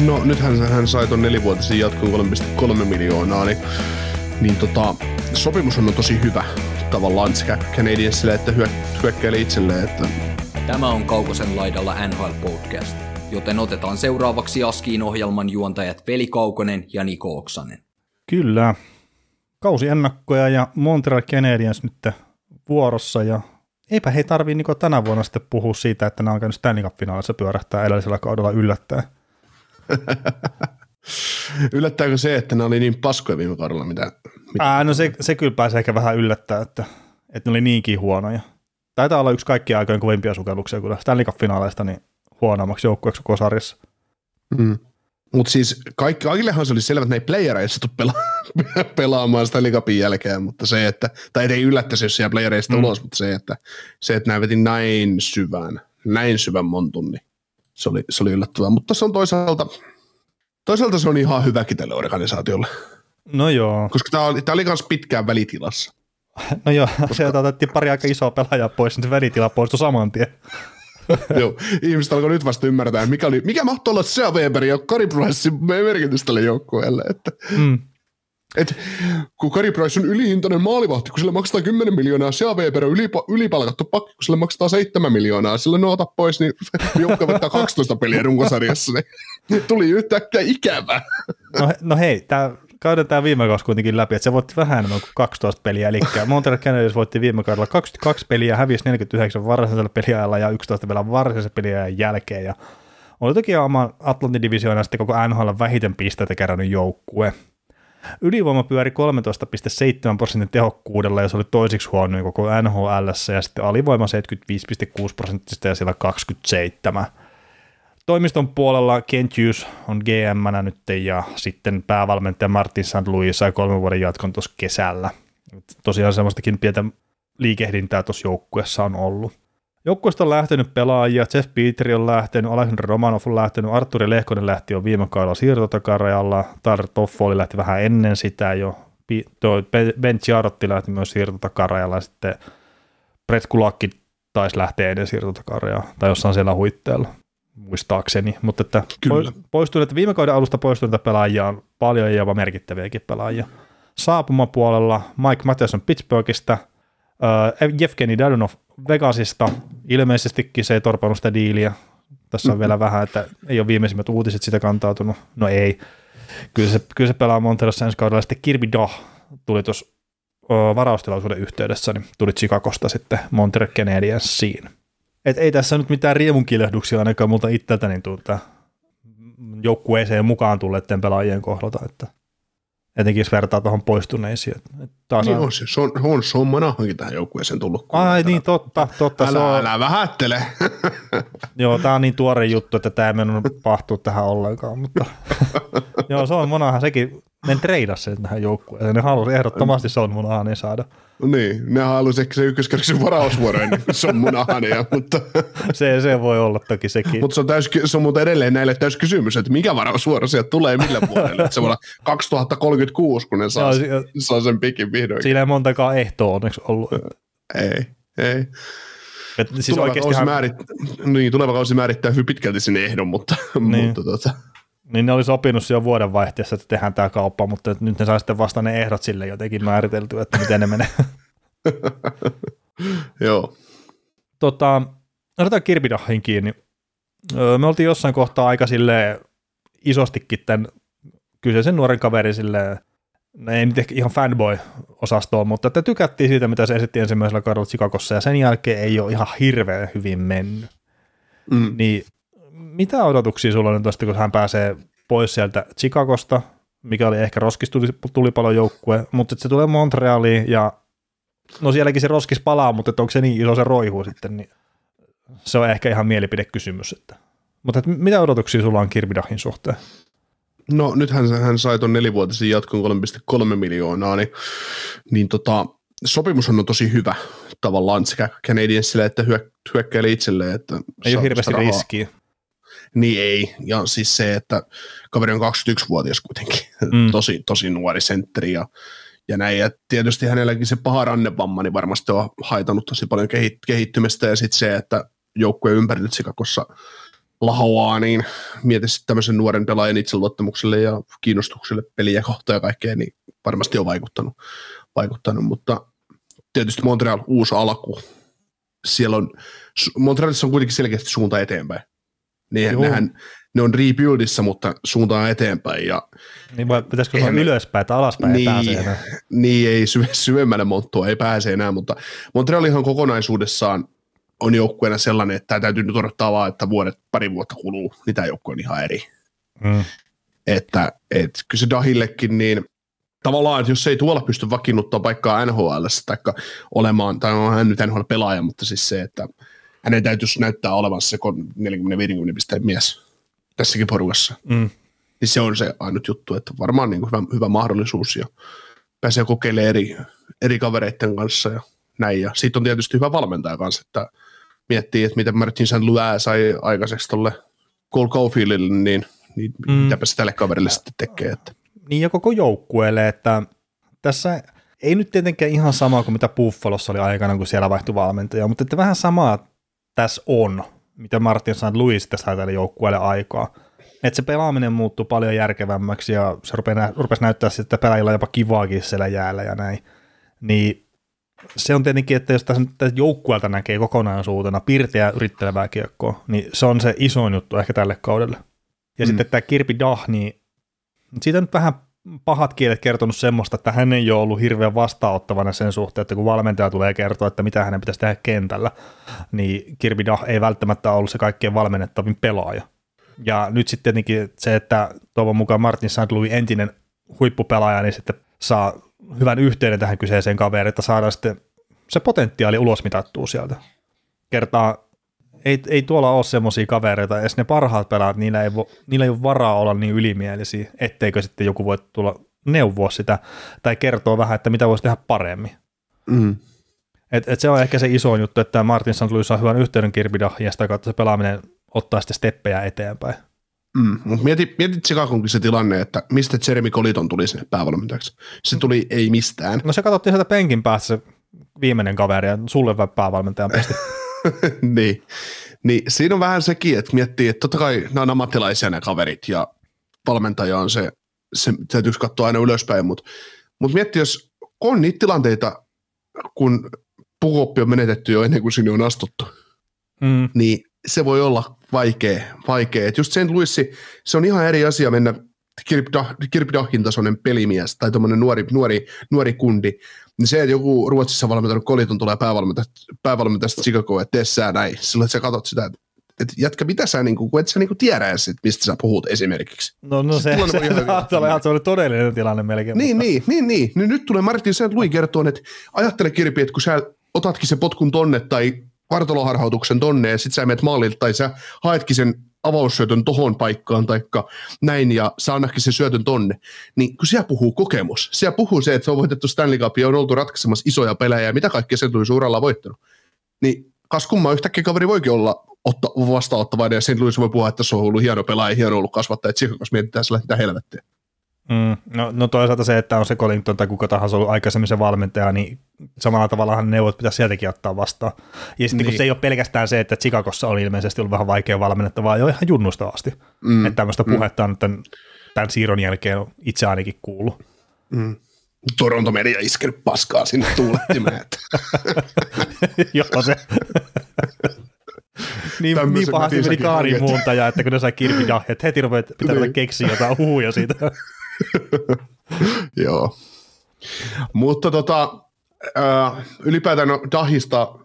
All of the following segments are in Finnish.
No nythän hän sai ton nelivuotisen jatkon 3,3 miljoonaa, niin, niin tota, sopimus on tosi hyvä tavallaan sekä Canadiensille että hyö, hyökkäille itselleen. Että... Tämä on Kaukosen laidalla NHL Podcast, joten otetaan seuraavaksi Askiin ohjelman juontajat Veli Kaukonen ja Niko Oksanen. Kyllä. Kausiennakkoja ja Montreal Canadiens nyt vuorossa ja eipä he tarvii niin tänä vuonna sitten puhua siitä, että nämä on käynyt Stanley Cup-finaalissa pyörähtää edellisellä kaudella yllättäen. Yllättääkö se, että ne oli niin paskoja viime kaudella, mitä... mitä... Ää, no se, se kyllä pääsee ehkä vähän yllättää, että, että ne oli niinkin huonoja. Taitaa olla yksi kaikkien aikojen kovimpia sukelluksia kyllä Stanley Cup-finaaleista niin huonommaksi joukkueeksi koko sarjassa. Mm. Mutta siis kaikki, kaikillehan se oli selvä, että ne ei playereissa pela- pelaamaan sitä Cupin jälkeen, mutta se, että, tai ei yllättäisi, jos siellä playereista mm. ulos, mutta se, että, se, että nämä veti näin syvän, näin syvän montun, niin se oli, se oli yllättävää. Mutta se on toisaalta, toisaalta se on ihan hyväkin tälle organisaatiolle. No joo. Koska tämä oli, oli myös pitkään välitilassa. No joo, sieltä otettiin pari aika isoa pelaajaa pois, niin se välitila poistui saman tien. Joo, ihmiset alkoi nyt vasta ymmärtää, mikä, oli, mikä mahtoi olla Sea Weberin ja Kari merkitys tälle joukkueelle. Että, mm. Et, kun Kari Price on ylihintainen maalivahti, kun sille maksetaan 10 miljoonaa, Sea Weber on ylipa, ylipalkattu pakki, kun sille maksetaan 7 miljoonaa, sille no ota pois, niin joukkue voittaa 12 peliä runkosarjassa, niin tuli yhtäkkiä ikävä. No, no hei, tämä käydään tämä viime kausi kuitenkin läpi, että se voitti vähän enemmän kuin 12 peliä, eli Montreal Canadiens voitti viime kaudella 22 peliä, hävisi 49 varsinaisella peliajalla ja 11 vielä varsinaisella peliajan jälkeen, ja oli toki oma Atlantin divisioona sitten koko NHL vähiten pisteitä kerännyt joukkue. Ylivoima pyöri 13,7 prosentin tehokkuudella ja se oli toisiksi huonoin koko NHL ja sitten alivoima 75,6 prosenttista ja siellä 27. Toimiston puolella Kent Hughes on gm nyt ja sitten päävalmentaja Martin St. Louis sai kolmen vuoden jatkon tuossa kesällä. Tosiaan semmoistakin pientä liikehdintää tuossa joukkueessa on ollut. Joukkueesta on lähtenyt pelaajia, Jeff Petri on lähtenyt, Alexander Romanov on lähtenyt, Arturi Lehkonen lähti jo viime kaudella siirtotakarajalla, Tar Toffoli lähti vähän ennen sitä jo, Ben Chiarotti lähti myös siirtotakarajalla, sitten Brett Kulakki taisi lähteä ennen siirtotakarajaa, tai jossain siellä huitteella muistaakseni, mutta että Kyllä. poistuneita, viime kauden alusta poistuneita pelaajia on paljon ja jopa merkittäviäkin pelaajia. Saapumapuolella Mike Matheson Pittsburghista, Jevgeni Dadonov Vegasista, ilmeisestikin se ei torpannut sitä diiliä, tässä on vielä vähän, että ei ole viimeisimmät uutiset sitä kantautunut, no ei, kyllä se, kyllä se pelaa Monterossa ensi kaudella, sitten Kirby Dah tuli tuossa varaustilaisuuden yhteydessä, niin tuli Chicagosta sitten Montreal Canadiensiin. Et ei tässä nyt mitään riemunkilehduksia ainakaan multa itseltäni tuota joukkueeseen mukaan tulleiden pelaajien kohdalta, että etenkin jos vertaa tuohon poistuneisiin. Taas niin on, se, se on, on Sommanahankin tähän joukkueeseen tullut. Ai niin, totta, totta. Älä, se on, älä vähättele. joo, tämä on niin tuore juttu, että tämä ei mennyt pahtua tähän ollenkaan, mutta joo, se on monahan sekin, ne treidasi sen tähän joukkueeseen, ne halusi ehdottomasti Son Monahanin saada. Niin, ne halusi ehkä se ykköskerroksen varausvuoro ennen kuin Son Monahania, mutta... se, se voi olla toki sekin. mutta se on, täys, se on muuten edelleen näille täys kysymys, että mikä varausvuoro sieltä tulee millä vuodelle. että se voi olla 2036, kun ne saa, joo, saa sen pikin vihdoin. Siinä ei montakaan ehtoa onneksi ollut. Ei, ei. Et siis tuleva, kausi määrit, niin, tuleva kausi määrittää hyvin pitkälti sinne ehdon, mutta, niin. mutta tota, niin ne oli sopinut jo vuoden vaihteessa, että tehdään tämä kauppa, mutta nyt ne saa sitten vasta ne ehdot sille jotenkin määritelty, että miten ne menee. Joo. Tota, otetaan Kirbidahin kiinni. Me oltiin jossain kohtaa aika sille isostikin tämän kyseisen nuoren kaverin sille no ei nyt ehkä ihan fanboy-osastoon, mutta että tykättiin siitä, mitä se esitti ensimmäisellä kaudella Chicagossa, ja sen jälkeen ei ole ihan hirveän hyvin mennyt. Mm. Niin mitä odotuksia sulla on tuosta, kun hän pääsee pois sieltä Chicagosta, mikä oli ehkä roskistulipalon joukkue, mutta että se tulee Montrealiin ja no sielläkin se roskis palaa, mutta että onko se niin iso se roihu sitten, niin se on ehkä ihan mielipidekysymys, että Mutta mitä odotuksia sulla on Kirby Dahin suhteen? No nythän hän sai tuon nelivuotisen jatkon 3,3 miljoonaa, niin, niin tota, sopimus on tosi hyvä tavallaan sekä Canadiensille että hyök- hyökkäille itselleen. Että ei ole hirveästi riskiä. Niin ei, ja siis se, että kaveri on 21-vuotias kuitenkin, mm. tosi, tosi nuori sentteri ja, ja näin, ja tietysti hänelläkin se paha rannevamma niin varmasti on haitannut tosi paljon kehittymistä, ja sitten se, että joukkueen ympärillä Sikakossa lahoaa, niin mieti sitten tämmöisen nuoren pelaajan itseluottamukselle ja kiinnostukselle peliä kohtaan ja kaikkea, niin varmasti on vaikuttanut, vaikuttanut. Mutta tietysti Montreal uusi alku, siellä on, Montrealissa on kuitenkin selkeästi suunta eteenpäin. Niin nehän, ne on rebuildissa, mutta suuntaan eteenpäin. Ja niin vai pitäisikö olla ylöspäin, että alaspäin niin, ei pääse enää? Niin, ei syve, syvemmälle monttua ei pääse enää, mutta Montrealihan kokonaisuudessaan on joukkueena sellainen, että tämä täytyy nyt odottaa vaan, että vuodet, pari vuotta kuluu, niin tämä joukkue on ihan eri. Mm. Että et, kyllä se Dahillekin, niin tavallaan, että jos ei tuolla pysty vakiinnuttaa paikkaa NHL tai olemaan, tai on hän nyt NHL-pelaaja, mutta siis se, että hänen täytyisi näyttää olevansa se 40-50 pisteen mies tässäkin porukassa. Mm. Niin se on se ainut juttu, että varmaan niin hyvä, hyvä mahdollisuus ja pääsee kokeilemaan eri, eri kavereiden kanssa ja näin. Ja siitä on tietysti hyvä valmentaja kanssa, että miettii, että miten Martin St. Louis sai aikaiseksi tuolle Cole Cofieldille, niin, niin mm. mitäpä se tälle kaverille sitten tekee. Että. Niin ja koko joukkueelle, että tässä ei nyt tietenkään ihan sama kuin mitä Buffalossa oli aikana, kun siellä vaihtui valmentaja, mutta että vähän samaa tässä on, mitä Martin St. Louis sai tälle joukkueelle aikaa. Että se pelaaminen muuttuu paljon järkevämmäksi ja se rupesi näyttää sitten, että pelaajilla on jopa kivaakin siellä jäällä ja näin. Niin se on tietenkin, että jos tässä joukkueelta näkee kokonaisuutena pirteä yrittelevää kiekkoa, niin se on se isoin juttu ehkä tälle kaudelle. Ja mm. sitten tämä Kirpi Dah, niin siitä nyt vähän pahat kielet kertonut semmoista, että hän ei ole ollut hirveän vastaanottavana sen suhteen, että kun valmentaja tulee kertoa, että mitä hänen pitäisi tehdä kentällä, niin Kirby Dah ei välttämättä ollut se kaikkein valmennettavin pelaaja. Ja nyt sitten tietenkin se, että toivon mukaan Martin. Louis entinen huippupelaaja, niin sitten saa hyvän yhteyden tähän kyseiseen kaveriin, että saadaan sitten se potentiaali ulosmitattua sieltä. Kertaa ei, ei tuolla ole semmoisia kavereita, edes ne parhaat pelaat, niillä ei, vo, niillä ei ole varaa olla niin ylimielisiä, etteikö sitten joku voi tulla neuvoa sitä tai kertoa vähän, että mitä voisi tehdä paremmin. Mm. Et, et se on ehkä se iso juttu, että Martin St. Louis saa hyvän yhteyden Kirbidahin ja sitä kautta se pelaaminen ottaa sitten steppejä eteenpäin. Mm, mutta mieti, mietit Chicagonkin se tilanne, että mistä Jeremy Coliton tuli sinne päävalmentajaksi. Se tuli ei mistään. No se katsottiin sieltä penkin päässä se viimeinen kaveri ja sulle päävalmentajan pesti. niin. niin siinä on vähän sekin, että miettii, että totta kai nämä on ammattilaisia nämä kaverit ja valmentaja on se, se täytyisi katsoa aina ylöspäin, mutta, mutta miettii, jos on niitä tilanteita, kun pukuoppi on menetetty jo ennen kuin sinne on astuttu, mm. niin se voi olla vaikea, vaikea. Et just St. Louis, se on ihan eri asia mennä Dahin tasoinen pelimies tai tuommoinen nuori, nuori, nuori kundi, niin se, että joku Ruotsissa valmentanut koliton tulee päävalmentajasta Chicagoa, että tee sä näin, silloin että sä katsot sitä, että että jätkä, mitä sä, niin kuin, kun et sä niin kuin tiedä edes, mistä sä puhut esimerkiksi. No, no se, se, se, se, oli ihan todellinen tilanne melkein. Niin, niin, niin, niin. niin. Nyt tulee Martin St. Louis kertoo, että ajattele Kirpi, että kun sä otatkin se potkun tonne tai vartaloharhautuksen tonne ja sit sä menet maalilta tai sä haetkin sen avaussyötön tohon paikkaan taikka näin ja sä annakkin sen syötön tonne, niin kun siellä puhuu kokemus, siellä puhuu se, että se on voitettu Stanley Cup ja on oltu ratkaisemassa isoja pelejä ja mitä kaikkea sen tuli suurella voittanut. Niin kas kumma yhtäkkiä kaveri voikin olla otta, vastaanottavainen ja sen Louis voi puhua, että se on ollut hieno pelaaja, hieno ollut kasvattaja, että mietitään sillä, mitä helvettiä. Mm, no, no toisaalta se, että on se Collington tai kuka tahansa ollut aikaisemmin se valmentaja, niin samalla tavalla neuvot pitäisi sieltäkin ottaa vastaan. Ja sitten niin. kun se ei ole pelkästään se, että Chicagossa on ilmeisesti ollut vähän vaikea valmennetta, vaan jo ihan junnusta asti. Mm. Että tämmöistä mm. puhetta on tämän, tämän siirron jälkeen itse ainakin kuullut. Mm. Toronto media iskenyt paskaa sinne tuulettimeen. Joo, se. niin, niin pahasti meni kaariin muuntaja, että kun ne sai että heti rupeat pitää niin. keksiä jotain huuja siitä. Joo. Mutta tota, äh, ylipäätään no, Dahista,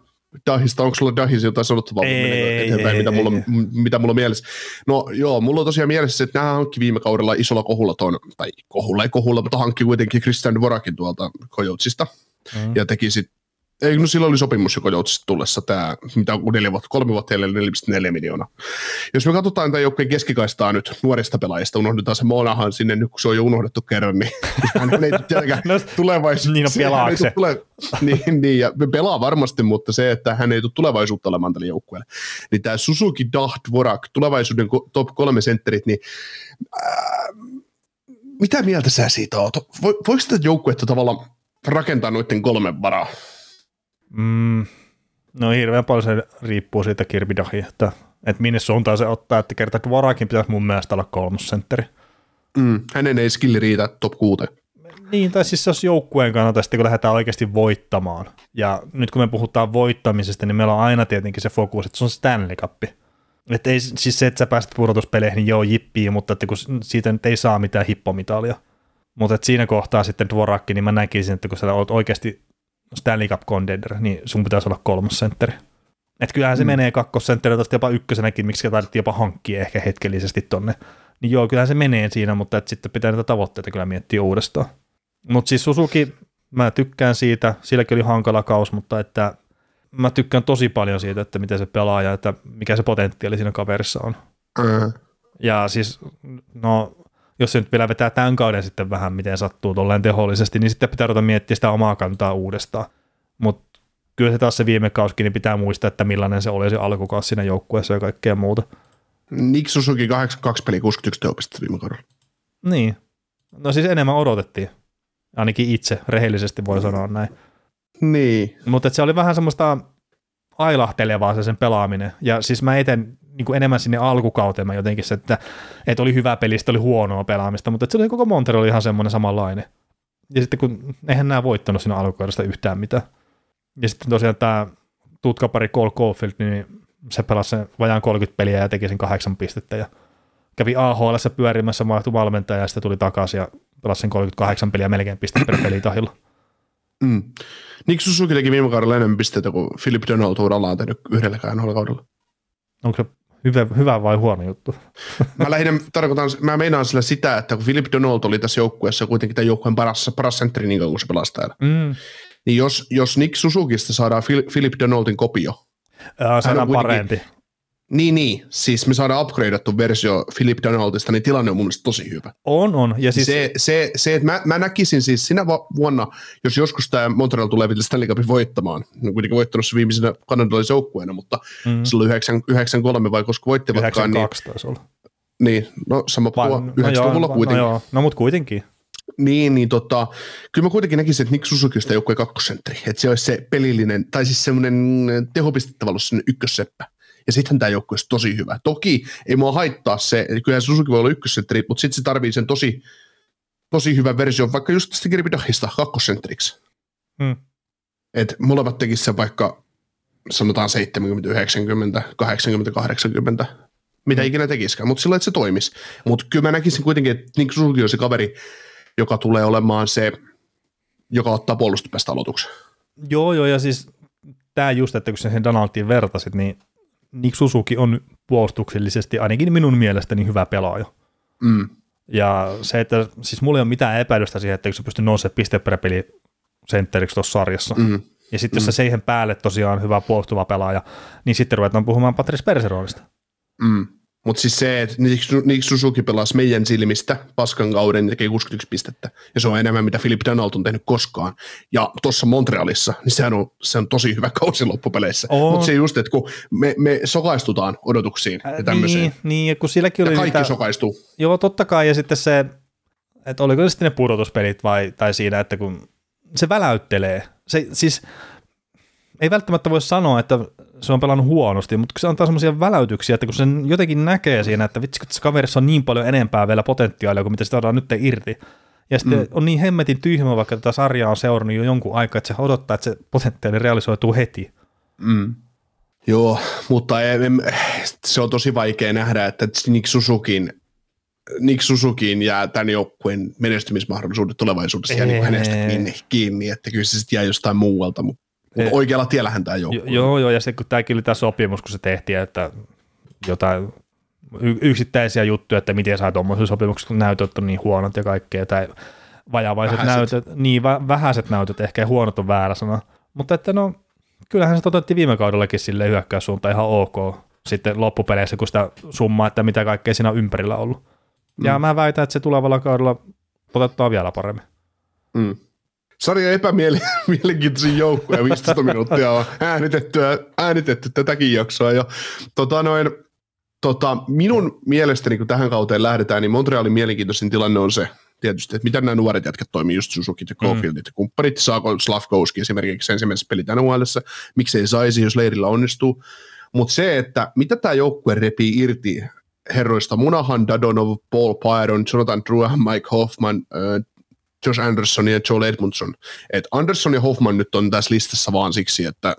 Dahista, onko sulla Dahista jotain sanottavaa, ei, eteenpäin, ei, mitä, ei, mulla, ei. mitä mulla on mielessä? No joo, mulla on tosiaan mielessä, että nämä hankki viime kaudella isolla kohulla tuon, tai kohulla ei kohulla, mutta hankki kuitenkin Christian Dvorakin tuolta Kojotsista, mm. ja teki sitten Ei, no silloin oli sopimus, joka joutsi tullessa tämä, mitä on neljä vuotta, kolme vuotta jäljellä 4,4 miljoonaa. Jos me katsotaan tämän joukkueen keskikaistaa nyt nuorista pelaajista, unohdetaan se Monahan sinne nyt, kun se on jo unohdettu kerran, niin hän ei tietenkään No, tulevaisuutta. niin on pelaako se? Tule, niin, niin, ja pelaa varmasti, mutta se, että hän ei tule tulevaisuutta olemaan tälle joukkueelle. Niin tämä Suzuki Daht Vorak, tulevaisuuden top kolme sentterit, niin ää, mitä mieltä sä siitä oot? Vo, voiko tätä joukkuetta tavallaan rakentaa noiden kolmen varaa? Mm, no hirveän paljon se riippuu siitä Kirbidahi, että, että minne suuntaan se ottaa, että kertaa Dvorakin pitäisi mun mielestä olla kolmosentteri. Mm, hänen ei skilli riitä top kuuteen. Niin, tai siis jos joukkueen kannalta sitten kun lähdetään oikeasti voittamaan. Ja nyt kun me puhutaan voittamisesta, niin meillä on aina tietenkin se fokus, että se on Stanley Cup. Että ei, siis se, että sä pääset pudotuspeleihin, niin joo, jippii, mutta että kun siitä nyt ei saa mitään hippomitalia. Mutta että siinä kohtaa sitten Dvorakki, niin mä näkisin, että kun sä oot oikeasti Stanley Cup contender, niin sun pitäisi olla kolmosentteri. Että kyllähän se mm. menee kakkosentteri tästä jopa ykkösenäkin, miksi taidettiin jopa hankkia ehkä hetkellisesti tonne. Niin joo, kyllähän se menee siinä, mutta että sitten pitää näitä tavoitteita kyllä miettiä uudestaan. Mutta siis Suzuki, mä tykkään siitä, silläkin oli hankala kaus, mutta että mä tykkään tosi paljon siitä, että miten se pelaa ja että mikä se potentiaali siinä kaverissa on. Mm. Ja siis, no, jos se nyt vielä vetää tämän kauden sitten vähän, miten sattuu tolleen tehollisesti, niin sitten pitää ruveta miettiä sitä omaa kantaa uudestaan. Mutta kyllä se taas se viime kauskin, niin pitää muistaa, että millainen se oli se alkukausi siinä joukkueessa ja kaikkea muuta. Nick Suzuki 82 peli 61 tehopistettä viime kaudella. Niin. No siis enemmän odotettiin. Ainakin itse, rehellisesti voi sanoa näin. Niin. Mutta se oli vähän semmoista ailahtelevaa se sen pelaaminen. Ja siis mä eten niin kuin enemmän sinne alkukauteen mä jotenkin se, että, että oli hyvä peli, sitten oli huonoa pelaamista, mutta että se oli koko Montero oli ihan semmoinen samanlainen. Ja sitten kun eihän nämä voittanut siinä alkukaudesta yhtään mitään. Ja sitten tosiaan tämä tutkapari Cole Caulfield, niin se pelasi sen vajaan 30 peliä ja teki sen kahdeksan pistettä ja kävi AHL pyörimässä, vaihtui valmentaja ja sitten tuli takaisin ja pelasi sen 38 peliä melkein pistettä per pelitahilla. Mm. Nick Suzuki teki viime kaudella enemmän pisteitä kuin Philip Donald urallaan tehnyt yhdelläkään kaudella. Onko se hyvä, hyvä vai huono juttu? Mä lähinnä tarkoitan, mä meinaan sillä sitä, että kun Philip Donald oli tässä joukkueessa kuitenkin tämän joukkueen paras, paras sentteri niin kuin se pelasi täällä, Mm. niin jos, jos Nick Suzukista saadaan Phil- Philip Donaldin kopio, Ää, se Hän on parempi. Niin niin, siis me saadaan upgradeattu versio Philip Donaldista, niin tilanne on mun mielestä tosi hyvä. On, on. Ja siis, se, se, se, että mä, mä näkisin siis sinä vuonna, jos joskus tämä Montreal tulee vielä Stanley Cupin voittamaan, ne on kuitenkin voittanut se viimeisenä kanadalaisen joukkueena, mutta mm, silloin 9, 93 vai koska voittivatkaan, niin, 92 taisi olla. niin, no sama puhua, no 90-luvulla joo, kuitenkin. No, joo. no mutta kuitenkin. Niin, niin tota, kyllä mä kuitenkin näkisin, että Nick Suzuki on sitä joukkueen kakkosentteri, että se olisi se pelillinen, tai siis semmoinen tehopistetavallus ykkösseppä. Ja sittenhän tämä joukkue olisi tosi hyvä. Toki ei mua haittaa se, että kyllähän Suzuki voi olla ykkössentteri, mutta sitten se tarvii sen tosi, tosi hyvän version, vaikka just tästä Kirby Dahista kakkosentteriksi. Mm. Et molemmat tekisivät sen vaikka sanotaan 70, 90, 80, 80, mitä ikinä tekisikään, mutta sillä että se toimisi. Mutta kyllä mä näkisin kuitenkin, että Nick Suzuki on se kaveri, joka tulee olemaan se, joka ottaa puolustuspäästä aloituksen. Joo, joo, ja siis tämä just, että kun sen Donaldin vertasit, niin Nick Suzuki on puolustuksellisesti ainakin minun mielestäni hyvä pelaaja. Mm. Ja se, että siis mulla ei ole mitään epäilystä siihen, että se pystyy nousemaan piste per peli sentteriksi tuossa sarjassa. Mm. Ja sitten jos se siihen päälle tosiaan hyvä puolustuva pelaaja, niin sitten ruvetaan puhumaan Patrice Bergeronista. Mm. Mutta siis se, että Nick Su- Nick Suzuki pelasi meidän silmistä paskan kauden ja teki 61 pistettä. Ja se on enemmän, mitä Philip Donald on tehnyt koskaan. Ja tuossa Montrealissa, niin sehän on, se on tosi hyvä kausi loppupeleissä. Mutta se just, että kun me, me sokaistutaan odotuksiin ja tämmöiseen. Niin, niin, ja kun silläkin oli ja kaikki niitä, sokaistuu. Joo, totta kai, ja sitten se, että oliko se sitten ne pudotuspelit vai, tai siinä, että kun se väläyttelee. Se, siis ei välttämättä voi sanoa, että se on pelannut huonosti, mutta se antaa semmoisia väläytyksiä, että kun sen jotenkin näkee siinä, että vitsi, kun tässä kaverissa on niin paljon enempää vielä potentiaalia kuin mitä sitä saadaan nyt irti. Ja sitten mm. on niin hemmetin tyhmä, vaikka tätä sarjaa on seurannut jo jonkun aikaa, että se odottaa, että se potentiaali realisoituu heti. Mm. Joo, mutta se on tosi vaikea nähdä, että Nick Suzukin, Nick Suzukin jää tämän joukkueen menestymismahdollisuudet tulevaisuudessa jää niin hänestä kiinni, kiinni, että kyllä se sitten jää jostain muualta, mutta Ei. oikealla tiellähän tämä Jo, joukkue. joo, joo, ja sitten kun tämäkin oli tämä sopimus, kun se tehtiin, että jotain yksittäisiä juttuja, että miten saa tuommoisen sopimuksen, kun näytöt on niin huonot ja kaikkea, tai vajavaiset Vähäiset. näytöt, niin vä- vähäiset näytöt, ehkä huonot on väärä sana, Mutta että no, kyllähän se toteutti viime kaudellakin sille hyökkäyssuuntaan ihan ok sitten loppupeleissä, kun sitä summaa, että mitä kaikkea siinä on ympärillä ollut. Ja mm. mä väitän, että se tulevalla kaudella toteuttaa vielä paremmin. Mm. Sarja epämielenkiintoisin joukkoja, 15 minuuttia on äänitettyä, äänitetty tätäkin jaksoa jo. Tota noin, tota, minun mielestäni, kun tähän kauteen lähdetään, niin Montrealin mielenkiintoisin tilanne on se, tietysti, että miten nämä nuoret jätkät toimii, just Suzuki ja Cofieldit mm. ja kumppanit, saako Slavkowski esimerkiksi ensimmäisessä peli tänä vuodessa, miksei saisi, jos leirillä onnistuu, mutta se, että mitä tämä joukkue repii irti herroista Munahan, Dadonov, Paul Byron, Jonathan Drouin, Mike Hoffman, äh, Josh Anderson ja Joel Edmundson. Et Anderson ja Hoffman nyt on tässä listassa vaan siksi, että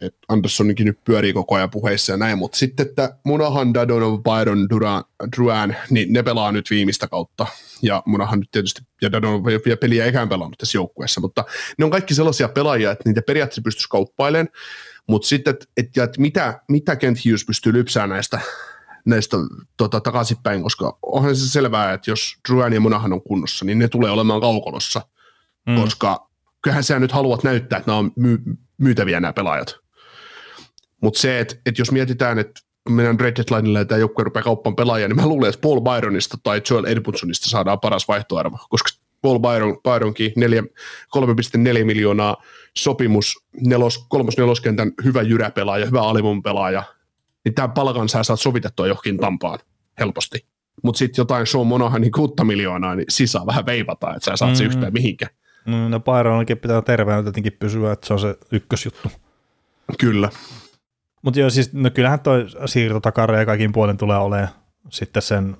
et Anderssonkin nyt pyörii koko ajan puheissa ja näin, mutta sitten, että Munahan, Dadonov, Byron, Duran, Druan, niin ne pelaa nyt viimeistä kautta, ja Munahan nyt tietysti, ja Dadonov ei vielä peliä ikään pelannut tässä joukkueessa, mutta ne on kaikki sellaisia pelaajia, että niitä periaatteessa pystyisi kauppailemaan, mutta sitten, että et, et mitä, mitä Kent Hughes pystyy lypsää näistä, näistä tota, takaisinpäin, koska onhan se selvää, että jos Druan ja Munahan on kunnossa, niin ne tulee olemaan kaukolossa, mm. koska kyllähän sä nyt haluat näyttää, että nämä on my, myytäviä nämä pelaajat. Mutta se, että, että jos mietitään, että mennään Red Deadlinelle ja tämä joukkue rupeaa kauppaan pelaajia, niin mä luulen, että Paul Byronista tai Joel Edmundsonista saadaan paras vaihtoarvo, koska Paul Byron, Byronkin 3,4 miljoonaa sopimus, nelos, kolmos neloskentän hyvä jyräpelaaja, hyvä alimun pelaaja, niin tämän palkan sä saat sovitettua johonkin tampaan helposti. Mutta sitten jotain Sean Monahan niin 6 miljoonaa, niin sisään vähän veivata, että sä saat mm-hmm. se yhtään mihinkään. Mm, no Byronakin pitää terveenä jotenkin pysyä, että se on se ykkösjuttu. Kyllä. Mutta joo, siis no kyllähän toi siirtotakare ja kaikin puolin tulee olemaan sitten sen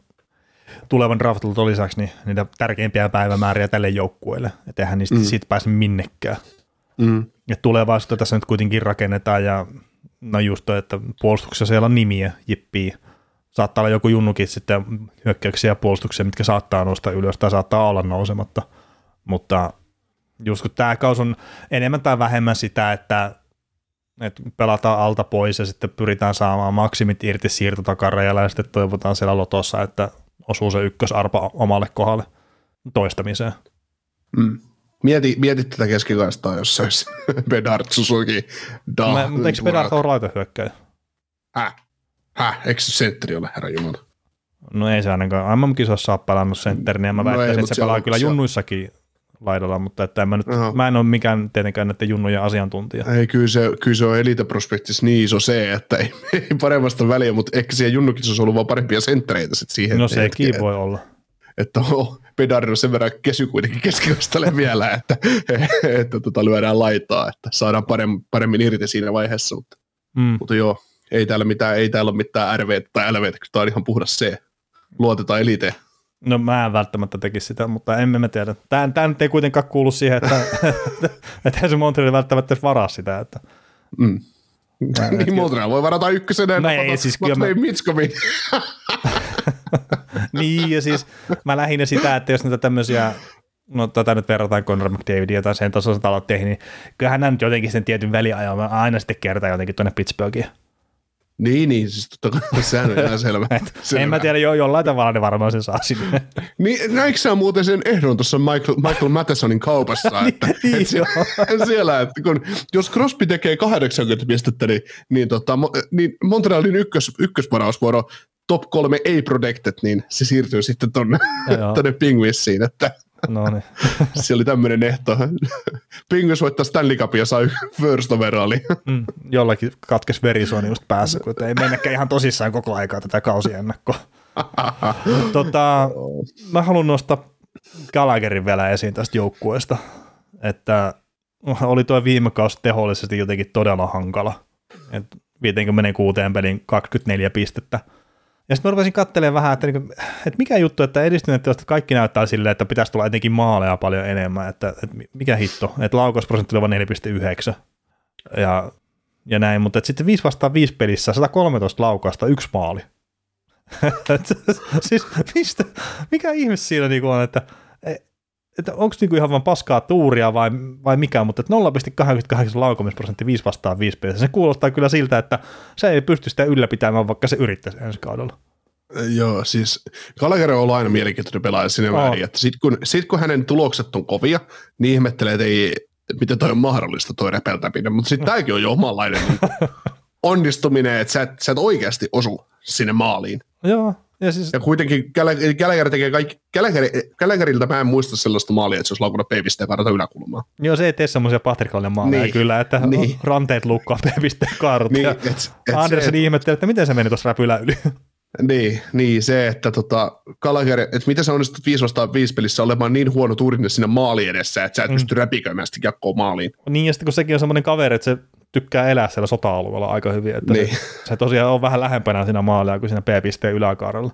tulevan draft lisäksi niin niitä tärkeimpiä päivämääriä tälle joukkueelle. Että eihän niistä mm. siitä pääse minnekään. Mm. Ja tulevaisuutta tässä nyt kuitenkin rakennetaan ja no just toi, että puolustuksessa siellä on nimiä, jippii. Saattaa olla joku junnukin sitten hyökkäyksiä ja puolustuksia, mitkä saattaa nousta ylös tai saattaa olla nousematta. Mutta just kun tämä kaus on enemmän tai vähemmän sitä, että että pelataan alta pois ja sitten pyritään saamaan maksimit irti siirtotakarajalla ja sitten toivotaan siellä lotossa, että osuu se ykkösarpa omalle kohdalle toistamiseen. Mm. Mieti, mieti tätä keskikaistaa, jos se olisi Bedard, Suzuki, Da. Mä, mutta eikö Bedard ole laitohyökkäjä? Häh? Häh? Eikö se sentteri ole, herra Jumala? No ei se ainakaan MM-kisossa ole pelannut sentteriä, ja mä no väittäisin, että se pelaa kyllä junnuissakin laidalla, mutta että en mä, nyt, mä en ole mikään tietenkään näiden junnujen asiantuntija. Ei, kyllä se, kyllä se on Elite Prospectissa niin iso se, että ei, ei paremmasta väliä, mutta ehkä siellä junnukin olisi ollut vaan parempia senttereitä sit siihen. No sekin voi olla. Että oh, Pedari on sen verran kesy kuitenkin keskikostalle vielä, että, että tota, lyödään laitaa, että saadaan paremmin, paremmin irti siinä vaiheessa, mutta, mm. mutta joo, ei täällä, mitään, ei täällä ole mitään RV tai LV, tämä on ihan puhdas C. Luotetaan eliteen. No mä en välttämättä tekisi sitä, mutta emme me tiedä. Tämä, tämä nyt ei kuitenkaan kuulu siihen, että, että se Montreal välttämättä varaa sitä. Että, mm. niin Montreal voi varata ykkösenä. No ei, siis kyllä mä... niin, ja siis mä lähinnä sitä, että jos näitä tämmöisiä no tätä nyt verrataan Conor McDavidia tai sen tasoisen talotteihin, niin kyllähän nämä nyt jotenkin sen tietyn väliajan aina sitten kertaa jotenkin tuonne Pittsburghiin. Niin, niin, siis totta kai sehän on ihan selvä. selvä. en mä tiedä, jo, jollain tavalla ne varmaan sen saa sinne. niin, näikö sä muuten sen ehdon tuossa Michael, Michael Mathesonin kaupassa, että, niin, että siellä, siellä, että kun, jos Crosby tekee 80 pistettä, niin, niin, tota, niin Montrealin ykkös, ykkösvarausvuoro top kolme ei protected, niin se siirtyy sitten tonne, tonne Penguinsiin, että No niin. se oli tämmöinen ehto. Pingus voittaa Stanley Cup ja sai first overalli. mm, jollakin katkes verisuoni just päässä, kun ei mennäkään ihan tosissaan koko aikaa tätä kausiennakkoa. tota, mä haluan nostaa Gallagherin vielä esiin tästä joukkueesta, että oli tuo viime kausi tehollisesti jotenkin todella hankala. Et 56 pelin 24 pistettä – ja sitten mä rupesin katselemaan vähän, että, niinku, että mikä juttu, että edistyneet että kaikki näyttää silleen, että pitäisi tulla etenkin maaleja paljon enemmän, että, että mikä hitto, että laukausprosentti oli vain 4,9 ja, ja näin, mutta sitten 5 vastaan 5 pelissä 113 laukausta, yksi maali. siis mistä, mikä ihme siinä niinku on, että että onko niinku ihan vain paskaa tuuria vai, vai mikä, mutta 0,88 laukomisprosentti 5 vastaan 5 pelissä, se kuulostaa kyllä siltä, että se ei pysty sitä ylläpitämään, vaikka se yrittäisi ensi kaudella. Joo, siis Gallagher on ollut aina mielenkiintoinen pelaaja sinne oh. määrin, että sitten kun, sit kun hänen tulokset on kovia, niin ihmettelee, että ei, miten toi on mahdollista toi repeltäminen, mutta sitten tämäkin on jo omanlainen niin onnistuminen, että sä et, sä et oikeasti osu sinne maaliin. Joo, ja, siis... ja kuitenkin Gallagher tekee kaikki, Gallagherilta mä en muista sellaista maalia, että se olisi laukunut P-pisteen karta yläkulmaa. Joo, se ei tee semmoisia Patrickallinen maaleja niin. kyllä, että niin. ranteet lukkaa P-pisteen kartta. Niin, et, et Andersen se, ihmettelee, että miten se meni tuossa räpylä yli. Niin, niin, se, että tota, Gallagher, että miten sä onnistut 5 vastaan 5 pelissä olemaan niin huono tuurine siinä maali edessä, että sä et mm. pysty räpiköimään sitä maaliin. Niin, ja sitten kun sekin on semmoinen kaveri, että se tykkää elää siellä sota-alueella aika hyvin, että niin. se, se, tosiaan on vähän lähempänä siinä maalia kuin siinä P-pisteen yläkaarella.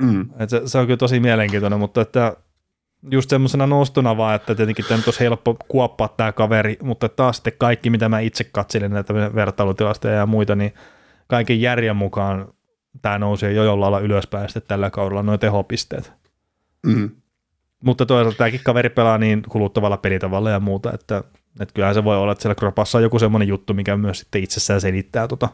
Mm. Et se, se, on kyllä tosi mielenkiintoinen, mutta että just semmoisena nostona vaan, että tietenkin tämä olisi helppo kuoppaa tämä kaveri, mutta taas sitten kaikki, mitä mä itse katselin näitä vertailutilastoja ja muita, niin kaiken järjen mukaan tämä nousee jo jollain lailla ylöspäin sitten tällä kaudella noin tehopisteet. Mm. Mutta toisaalta tämäkin kaveri pelaa niin kuluttavalla pelitavalla ja muuta, että, että kyllähän se voi olla, että siellä kropassa on joku semmoinen juttu, mikä myös sitten itsessään selittää tota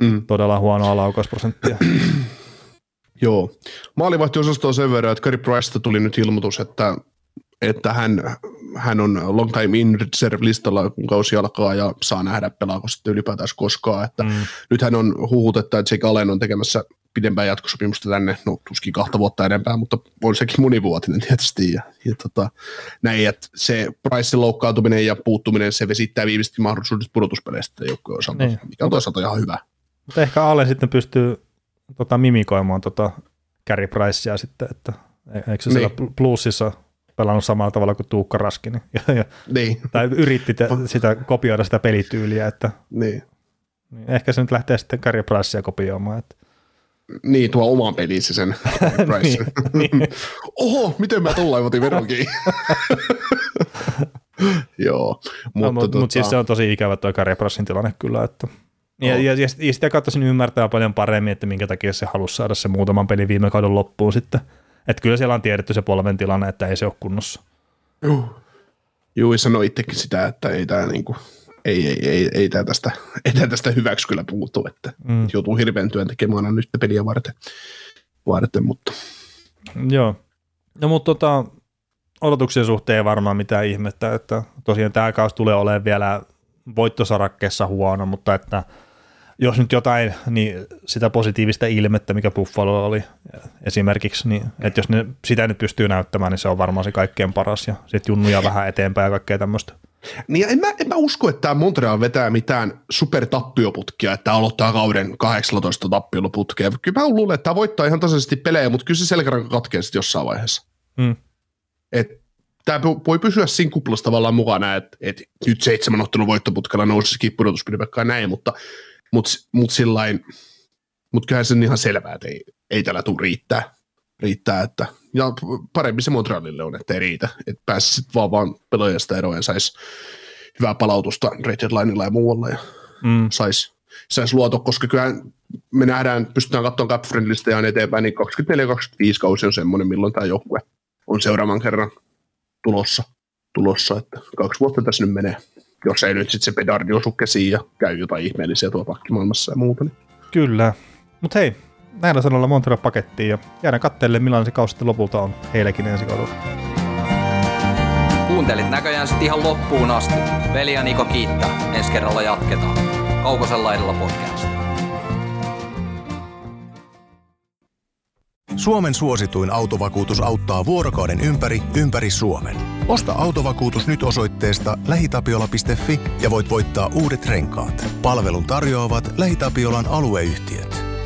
mm. todella huonoa laukausprosenttia. Joo. Maalivahtiosasto on sen verran, että Gary Price tuli nyt ilmoitus, että, että hän, hän on long time in reserve listalla, kun kausi alkaa ja saa nähdä pelaako sitten ylipäätään koskaan. Että mm. Nyt hän on huhutetta, että Jake Allen on tekemässä pidempää jatkosopimusta tänne, no tuskin kahta vuotta enempää, mutta on sekin monivuotinen tietysti. Ja, ja tota, näin, että se Pricein loukkaantuminen ja puuttuminen, se vesittää viimeisesti mahdollisuudet pudotuspeleistä joukkojen osalta, niin. mikä on toisaalta ihan hyvä. Mutta ehkä Allen sitten pystyy tota, mimikoimaan tota Carey Pricea sitten, että e- eikö se niin. siellä plussissa pelannut samalla tavalla kuin Tuukka Raskinen. Ja, ja, niin. Tai yritti te, sitä kopioida sitä pelityyliä, että niin. niin ehkä se nyt lähtee sitten Carey Pricea kopioimaan. Että. Niin, tuo omaan pelissä sen niin, niin. Oho, miten mä tulla otin veronkin. Joo. Mutta no, mut, tota... mut siis se on tosi ikävä tuo Carey Pricin tilanne kyllä, että ja, ja, ja, ja sitä kautta sen ymmärtää paljon paremmin, että minkä takia se halusi saada se muutaman pelin viime kauden loppuun sitten. Että kyllä siellä on tiedetty se polven tilanne, että ei se ole kunnossa. Joo. Juu, sanoi itsekin sitä, että ei tämä niinku, ei, ei, ei, ei tämä tästä, ei tää tästä hyväksi kyllä puutu, että mm. joutuu hirveän työn tekemään nyt peliä varten, varten mutta. Joo. No mutta tota, odotuksien suhteen ei varmaan mitään ihmettä, että tosiaan tämä kausi tulee olemaan vielä voittosarakkeessa huono, mutta että jos nyt jotain, niin sitä positiivista ilmettä, mikä Buffalo oli esimerkiksi, niin että jos ne sitä nyt pystyy näyttämään, niin se on varmaan se kaikkein paras ja sitten junnuja vähän eteenpäin ja kaikkea tämmöistä. Niin en mä, en mä usko, että tämä Montreal vetää mitään supertappioputkia, että aloittaa kauden 18 tappioputkea. Kyllä mä luulen, että tämä voittaa ihan tasaisesti pelejä, mutta kyllä se selkäranka katkee sitten jossain vaiheessa. Hmm. Et tämä voi pysyä siinä kuplassa tavallaan mukana, että, että nyt seitsemän ottelun voittoputkella nousisikin pudotuspidepekkaan näin, mutta mutta mut sillain, mut kyllähän se on ihan selvää, että ei, ei tällä tule riittää. riittää että, ja paremmin se Montrealille on, että ei riitä. Että pääsisi vaan, vaan pelaajasta eroon ja saisi hyvää palautusta Red Linella ja muualla ja mm. saisi sais luoto, koska kyllähän me nähdään, pystytään katsomaan Cup ja eteenpäin, niin 24-25 kausi on semmoinen, milloin tämä joukkue on seuraavan kerran tulossa, tulossa, että kaksi vuotta tässä nyt menee jos ei nyt sitten se pedardi osu käsiin ja käy jotain ihmeellisiä tuolla pakkimaailmassa ja muuta. Niin. Kyllä. Mutta hei, näillä sanoilla Montreal pakettiin ja jäädään katteelle, millainen se kausi lopulta on heillekin ensi kaudella. Kuuntelit näköjään sitten ihan loppuun asti. Veli ja Niko kiittää. Ensi kerralla jatketaan. Kaukosella edellä podcast. Suomen suosituin autovakuutus auttaa vuorokauden ympäri, ympäri Suomen. Osta autovakuutus nyt osoitteesta lähitapiola.fi ja voit voittaa uudet renkaat. Palvelun tarjoavat LähiTapiolan alueyhtiöt.